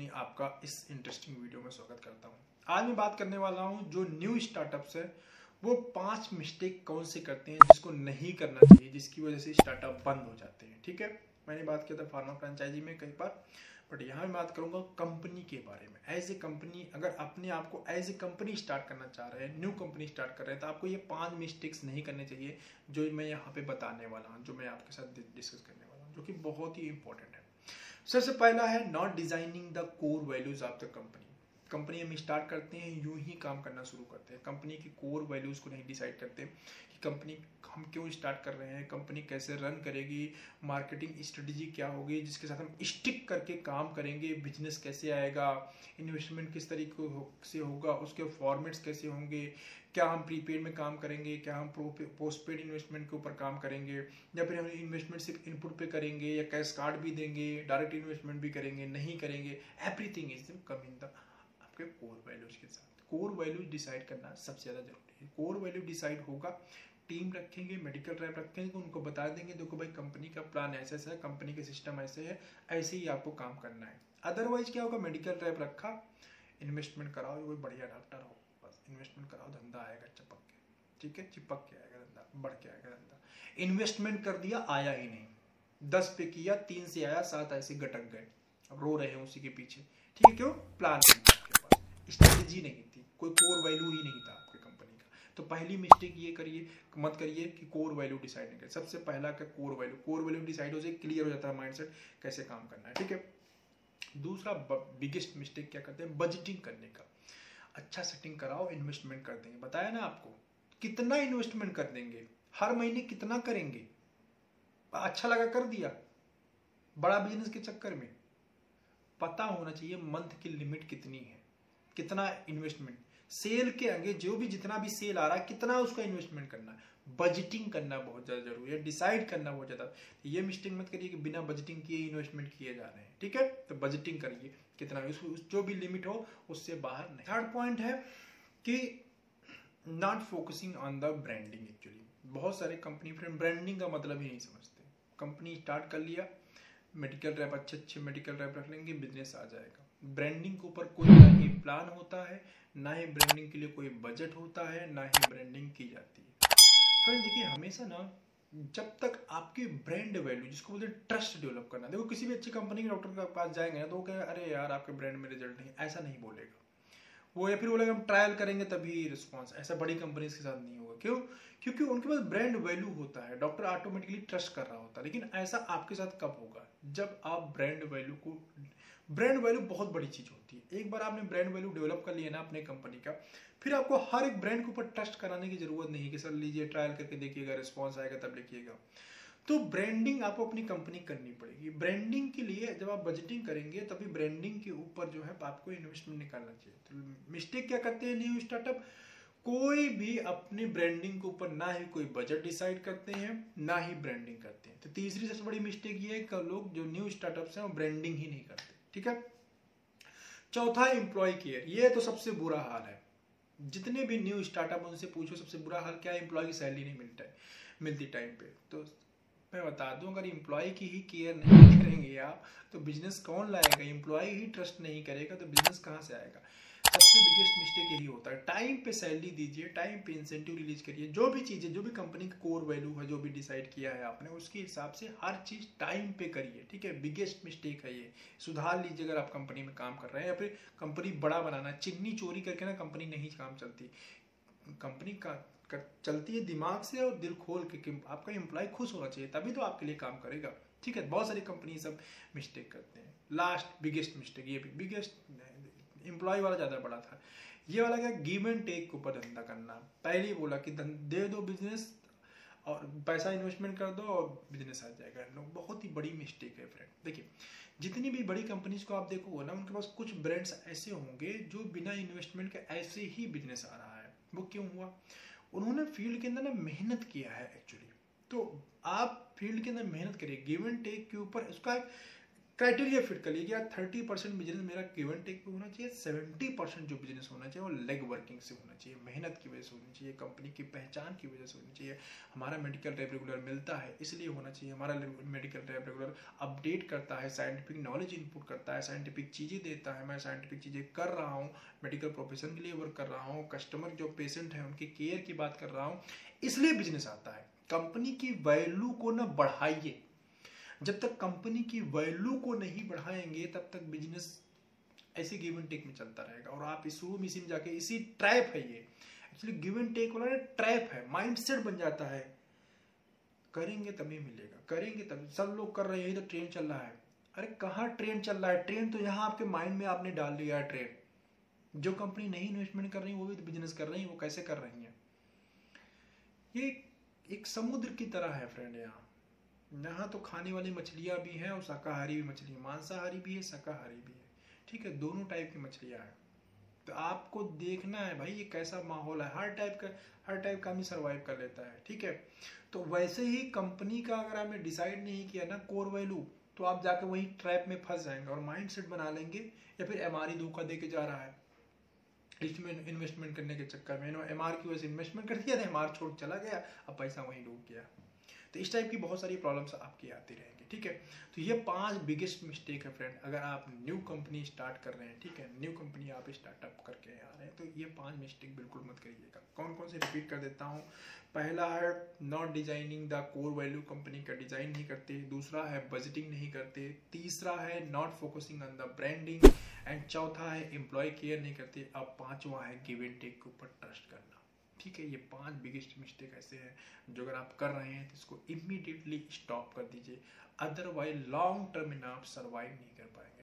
सोनी आपका इस interesting video में स्वागत करता हूँ। आज मैं बात करने वाला हूँ जो न्यू स्टार्टअप्स है, वो पाँच मिस्टेक कौन से करते हैं जिसको नहीं करना चाहिए, जिसकी वजह से स्टार्टअप बंद हो जाते हैं, ठीक है? मैंने बात किया था फार्मा फ्रेंचाइजी में कई बार बट यहाँ मैं बात करूँगा कंपनी के बारे में। एज ए कंपनी अगर अपने आप को एज ए कंपनी स्टार्ट करना चाह रहे हैं न्यू कंपनी स्टार्ट कर रहे हैं तो आपको ये पाँच मिस्टेक्स नहीं करने चाहिए, जो मैं यहाँ पे बताने वाला हूँ, जो मैं आपके साथ डिस्कस करने वाला हूँ, जो कि बहुत ही इंपॉर्टेंट है। सबसे पहला है not designing the core values of the company company हम स्टार्ट करते हैं, यूँ ही काम करना शुरू करते हैं। कंपनी की कोर वैल्यूज़ को नहीं डिसाइड करते कि कंपनी हम क्यों स्टार्ट कर रहे हैं, कंपनी कैसे रन करेगी मार्केटिंग स्ट्रेटजी क्या होगी, जिसके साथ हम स्टिक करके काम करेंगे बिज़नेस कैसे आएगा इन्वेस्टमेंट किस तरीके से होगा, उसके फॉर्मेट्स कैसे होंगे, क्या हम प्रीपेड में काम करेंगे, क्या हम पोस्ट पेड इन्वेस्टमेंट के ऊपर काम करेंगे, या फिर हम इन्वेस्टमेंट सिर्फ़ इनपुट पे करेंगे, या कैश कार्ड भी देंगे डायरेक्ट इन्वेस्टमेंट भी करेंगे, नहीं करेंगे everything is come in the आपके कोर वैल्यूज़ के साथ। कोर वैल्यूज़ डिसाइड करना सबसे ज़्यादा ज़रूरी है। कोर वैल्यू डिसाइड होगा टीम रखेंगे मेडिकल रैप रखेंगे, उनको बता देंगे, देखो भाई कंपनी का प्लान ऐसा ऐसा है कंपनी के सिस्टम ऐसे है, ऐसे ही आपको काम करना है। अदरवाइज़ क्या होगा? मेडिकल रैप रखा इन्वेस्टमेंट कराओ कोई बढ़िया डॉक्टर हो, बस इन्वेस्टमेंट कराओ, धंधा आएगा, चिपक के। ठीक है? चिपक के आएगा धंधा, बढ़ के आएगा धंधा। इन्वेस्टमेंट कर दिया, आया ही नहीं। दस पे किया, तीन से आया, सात ऐसे गटक गए। अब रो रहे हैं उसी के पीछे। ठीक है, क्यों? प्लान स्ट्रेटेजी नहीं थी, कोई कोर वैल्यू ही नहीं था आपकी कंपनी का। तो पहली मिस्टेक ये करिए, मत करिए कि कोर वैल्यू डिसाइड नहीं करिए सबसे पहला क्या core value core value decide हो जाए क्लियर हो जाता है माइंडसेट कैसे काम करना है, ठीक है? दूसरा बिगेस्ट मिस्टेक क्या करते हैं? बजटिंग करने का। अच्छा सेटिंग कराओ इन्वेस्टमेंट कर देंगे। बताया ना आपको, कितना इन्वेस्टमेंट कर देंगे? हर महीने कितना करेंगे? अच्छा लगा कर दिया। बड़ा बिज़नेस के चक्कर में। पता होना चाहिए मंथ की लिमिट कितनी है। कितना इन्वेस्टमेंट सेल के आगे जो भी जितना भी सेल आ रहा है, कितना उसका इन्वेस्टमेंट करना है? बजटिंग करना बहुत ज़्यादा ज़रूरी है। डिसाइड करना बहुत ज़्यादा। ये मिस्टेक मत करिए कि बिना बजटिंग किए इन्वेस्टमेंट किए जा रहे हैं, ठीक है? तो बजटिंग करिए कितना उस जो भी लिमिट हो, उससे बाहर नहीं। थर्ड पॉइंट है कि not focusing on the branding actually बहुत सारे कंपनी फ्रेंड ब्रांडिंग का मतलब ही नहीं समझते। कंपनी स्टार्ट कर लिया मेडिकल रैप अच्छे अच्छे मेडिकल रैप रख लेंगे बिज़नेस आ जाएगा। ब्रांडिंग के ऊपर कोई ना ही प्लान होता है, ना ही ब्रांडिंग के लिए कोई बजट होता है, ना ही ब्रांडिंग की जाती है। फ्रेंड देखिए, हमेशा ना जब तक आपके ब्रांड वैल्यू जिसको बोलते हैं ट्रस्ट डेवलप करना, देखो, किसी भी अच्छी कंपनी के डॉक्टर के पास जाएँगे ना तो वो कहेंगे, अरे यार, आपके ब्रांड में रिज़ल्ट नहीं ऐसा नहीं बोलेगा। वो या फिर बोलेगा हम ट्रायल करेंगे तभी रिस्पॉन्स ऐसा बड़ी कंपनी के साथ नहीं होगा क्यों? क्योंकि उनके पास ब्रांड वैल्यू होता है। डॉक्टर ऑटोमेटिकली ट्रस्ट कर रहा होता है। लेकिन ऐसा आपके साथ कब होगा? जब आप ब्रांड वैल्यू को ब्रांड वैल्यू बहुत बड़ी चीज़ होती है। एक बार आपने ब्रांड वैल्यू डेवलप कर लिया ना अपने कंपनी का, फिर आपको हर एक ब्रांड के ऊपर ट्रस्ट कराने की ज़रूरत नहीं है कि, सर, लीजिए ट्रायल करके देखिएगा रिस्पॉन्स आएगा, तब लिखिएगा। तो ब्रांडिंग आपको अपनी कंपनी करनी पड़ेगी। ब्रांडिंग के लिए जब आप बजटिंग करेंगे, तभी ब्रांडिंग के ऊपर जो है आपको इन्वेस्टमेंट निकालना चाहिए। तो मिस्टेक क्या करते हैं न्यू स्टार्टअप कोई भी अपनी ब्रांडिंग के ऊपर ना ही कोई बजट डिसाइड करते हैं, ना ही ब्रांडिंग करते हैं। तो तीसरी सबसे बड़ी मिस्टेक ये है कि लोग जो न्यू स्टार्टअप्स हैं, वो ब्रांडिंग ही नहीं करते। ठीक है? चौथा एम्प्लॉय केयर ये तो सबसे बुरा हाल है। जितने भी न्यू स्टार्टअप उनसे पूछो, सबसे बुरा हाल क्या है? एम्प्लॉय की सैलरी नहीं मिलता है, मिलती टाइम पे। तो मैं बता दूँ, अगर एम्प्लॉय की ही केयर नहीं करेंगे आप तो बिज़नेस कौन लाएगा? एम्प्लॉय ही ट्रस्ट नहीं करेगा तो बिज़नेस कहाँ से आएगा? सबसे बिगेस्ट मिस्टेक यही होता है। टाइम पे सैलरी दीजिए टाइम पे इंसेंटिव रिलीज़ करिए। जो भी चीज़ें, जो भी कंपनी का कोर वैल्यू है, जो भी डिसाइड किया है आपने, उसके हिसाब से हर चीज़ टाइम पे करिए। ठीक है? बिगेस्ट मिस्टेक है ये। सुधार लीजिए अगर आप कंपनी में काम कर रहे हैं या फिर कंपनी बड़ा बनाना चिन्नी चोरी करके ना कंपनी नहीं काम चलती। कंपनी का कर, चलती है दिमाग से और दिल खोल के कि आपका एम्प्लॉय खुश होना चाहिए तभी तो आपके लिए काम करेगा। ठीक है बहुत सारी कंपनी सब मिस्टेक करते हैं। लास्ट बिगेस्ट मिस्टेक ये भी बिगेस्ट एम्प्लॉय वाला ज़्यादा बड़ा था। ये वाला क्या गिव एंड टेक के ऊपर धंधा करना। पहले ही बोला कि दे दो बिज़नेस और पैसा इन्वेस्टमेंट कर दो और बिज़नेस आ जाएगा। लोग बहुत ही बड़ी मिस्टेक है फ्रेंड देखिए जितनी भी बड़ी कंपनीज़ को आप देखोगे ना उनके पास कुछ ब्रांड्स ऐसे होंगे जो बिना इन्वेस्टमेंट के ऐसे ही बिज़नेस आ रहा है। वो क्यों हुआ? उन्होंने फ़ील्ड के अंदर ना मेहनत किया है एक्चुअली तो आप फ़ील्ड के अंदर मेहनत करिए गिव एंड टेक के ऊपर उसका क्राइटेरिया फिट कर लीजिए थर्टी परसेंट बिज़नेस मेरा गिव एंड टेक पे होना चाहिए सेवेंटी परसेंट जो बिज़नेस होना चाहिए वो लेग वर्किंग से होना चाहिए, मेहनत की वजह से होनी चाहिए कंपनी की पहचान की वजह से होनी चाहिए, हमारा मेडिकल रैप रेगुलर मिलता है, इसलिए होना चाहिए, हमारा मेडिकल रैप रेगुलर अपडेट करता है साइंटिफिक नॉलेज इनपुट करता है साइंटिफिक चीज़ें देता है, मैं साइंटिफिक चीज़ें कर रहा हूँ मेडिकल प्रोफेशन के लिए वर्क कर रहा हूँ कस्टमर जो पेशेंट है, उनकी केयर की बात कर रहा हूँ, इसलिए बिज़नेस आता है। कंपनी की वैल्यू को ना बढ़ाइए। जब तक कंपनी की वैल्यू को नहीं बढ़ाएँगे, तब तक बिज़नेस ऐसे गिव एंड टेक में चलता रहेगा। और आप इस रूम इसी में जाके इसी ट्रैप है ये। एक्चुअली गिव एंड टेक वाला ट्रैप है माइंडसेट बन जाता है। करेंगे तभी मिलेगा, करेंगे तभी। सब लोग कर रहे हैं तो ट्रेन चल रहा है। अरे कहाँ ट्रेन चल रहा है? ट्रेन तो यहाँ आपके माइंड में आपने डाल दिया है ट्रेन जो कंपनी नहीं इन्वेस्टमेंट कर रही वो भी तो बिज़नेस कर रही है, वो कैसे कर रही है? ये एक समुद्र की तरह है फ्रेंड यहाँ। यहाँ तो खाने वाली मछलियाँ भी हैं और शाकाहारी भी मछली मांसाहारी भी है, शाकाहारी भी है। ठीक है, दोनों टाइप की मछलियाँ हैं। तो आपको देखना है भाई ये कैसा माहौल है। हर टाइप का, हर टाइप का भी सर्वाइव कर लेता है। ठीक है? तो वैसे ही कंपनी का अगर आपने डिसाइड नहीं किया ना कोर वैल्यू तो आप जाके वही ट्रैप में फंस जाएँगे और माइंड सेट बना लेंगे या फिर एम धोखा दे के जा रहा है। इसमें इन्वेस्टमेंट करने के चक्कर में। एम की वजह से इन्वेस्टमेंट कर दिया था एम छोड़ चला गया, अब पैसा वहीं डूब गया। तो इस टाइप की बहुत सारी प्रॉब्लम्स आपकी आती रहेंगी, ठीक है? तो ये पाँच बिगेस्ट मिस्टेक है फ्रेंड अगर आप न्यू कंपनी स्टार्ट कर रहे हैं, ठीक है? न्यू कंपनी आप स्टार्टअप करके आ रहे हैं तो ये पाँच मिस्टेक बिल्कुल मत करिएगा। कौन कौन से रिपीट कर देता हूँ? पहला है not designing the core value company का डिज़ाइन नहीं करते, दूसरा है बजटिंग नहीं करते, तीसरा है not focusing on the branding and चौथा है एम्प्लॉय केयर नहीं करते, अब पांचवा है गिव एंड टेक के ऊपर ट्रस्ट करना। ठीक है, ये पाँच बिगेस्ट मिस्टेक ऐसे हैं जो अगर आप कर रहे हैं तो इसको इमीडिएटली स्टॉप कर दीजिए। अदरवाइज़ लॉन्ग टर्म में आप सर्वाइव नहीं कर पाएँगे।